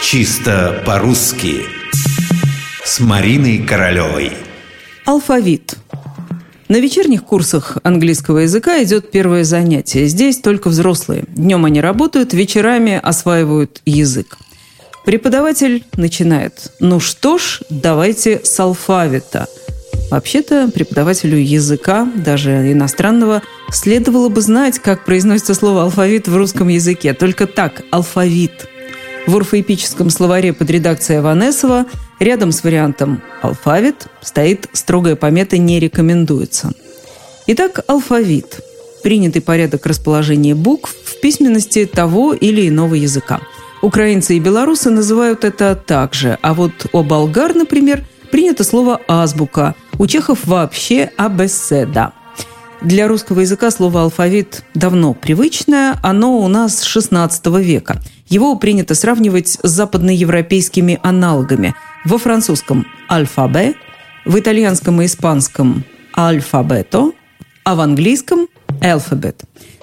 Чисто по-русски С Мариной Королевой Алфавит на вечерних курсах английского языка идет первое занятие. Здесь только взрослые. Днем они работают, вечерами осваивают язык. Преподаватель начинает. Ну что ж, давайте с алфавита. Вообще-то преподавателю языка, даже иностранного, следовало бы знать, как произносится слово «алфавит» в русском языке. Только так – алфавит. В орфоэпическом словаре под редакцией Ванесова рядом с вариантом «алфавит» стоит строгая помета «не рекомендуется». Итак, алфавит – принятый порядок расположения букв в письменности того или иного языка. Украинцы и белорусы называют это так же, а вот у болгар, например, принято слово «азбука», у чехов вообще «абеседа». Для русского языка слово «алфавит» давно привычное, оно у нас с XVI века. Его принято сравнивать с западноевропейскими аналогами. Во французском «альфабе», в итальянском и испанском «альфабето», а в английском «alphabet».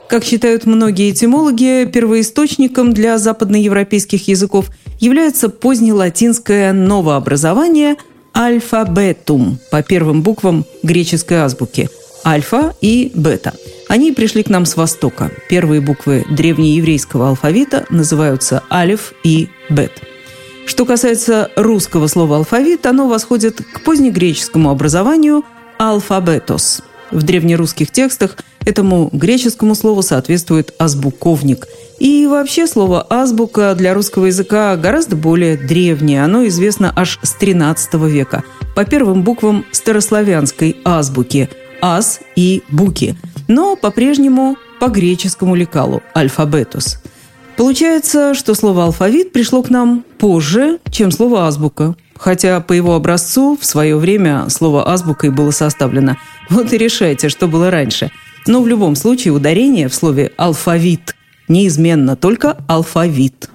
Как считают многие этимологи, первоисточником для западноевропейских языков является позднелатинское новообразование «альфабетум» по первым буквам греческой азбуки – альфа и бета. Они пришли к нам с востока. Первые буквы древнееврейского алфавита называются алиф и бет. Что касается русского слова «алфавит», оно восходит к позднегреческому образованию «алфабетос». В древнерусских текстах этому греческому слову соответствует «азбуковник». И вообще слово «азбука» для русского языка гораздо более древнее. Оно известно аж с XIII века по первым буквам старославянской азбуки – ас и буки, но по-прежнему по греческому лекалу – альфабетус. Получается, что слово «алфавит» пришло к нам позже, чем слово «азбука», хотя по его образцу в свое время слово «азбукой» было составлено. Вот и решайте, что было раньше. Но в любом случае ударение в слове «алфавит» неизменно, только «алфавит».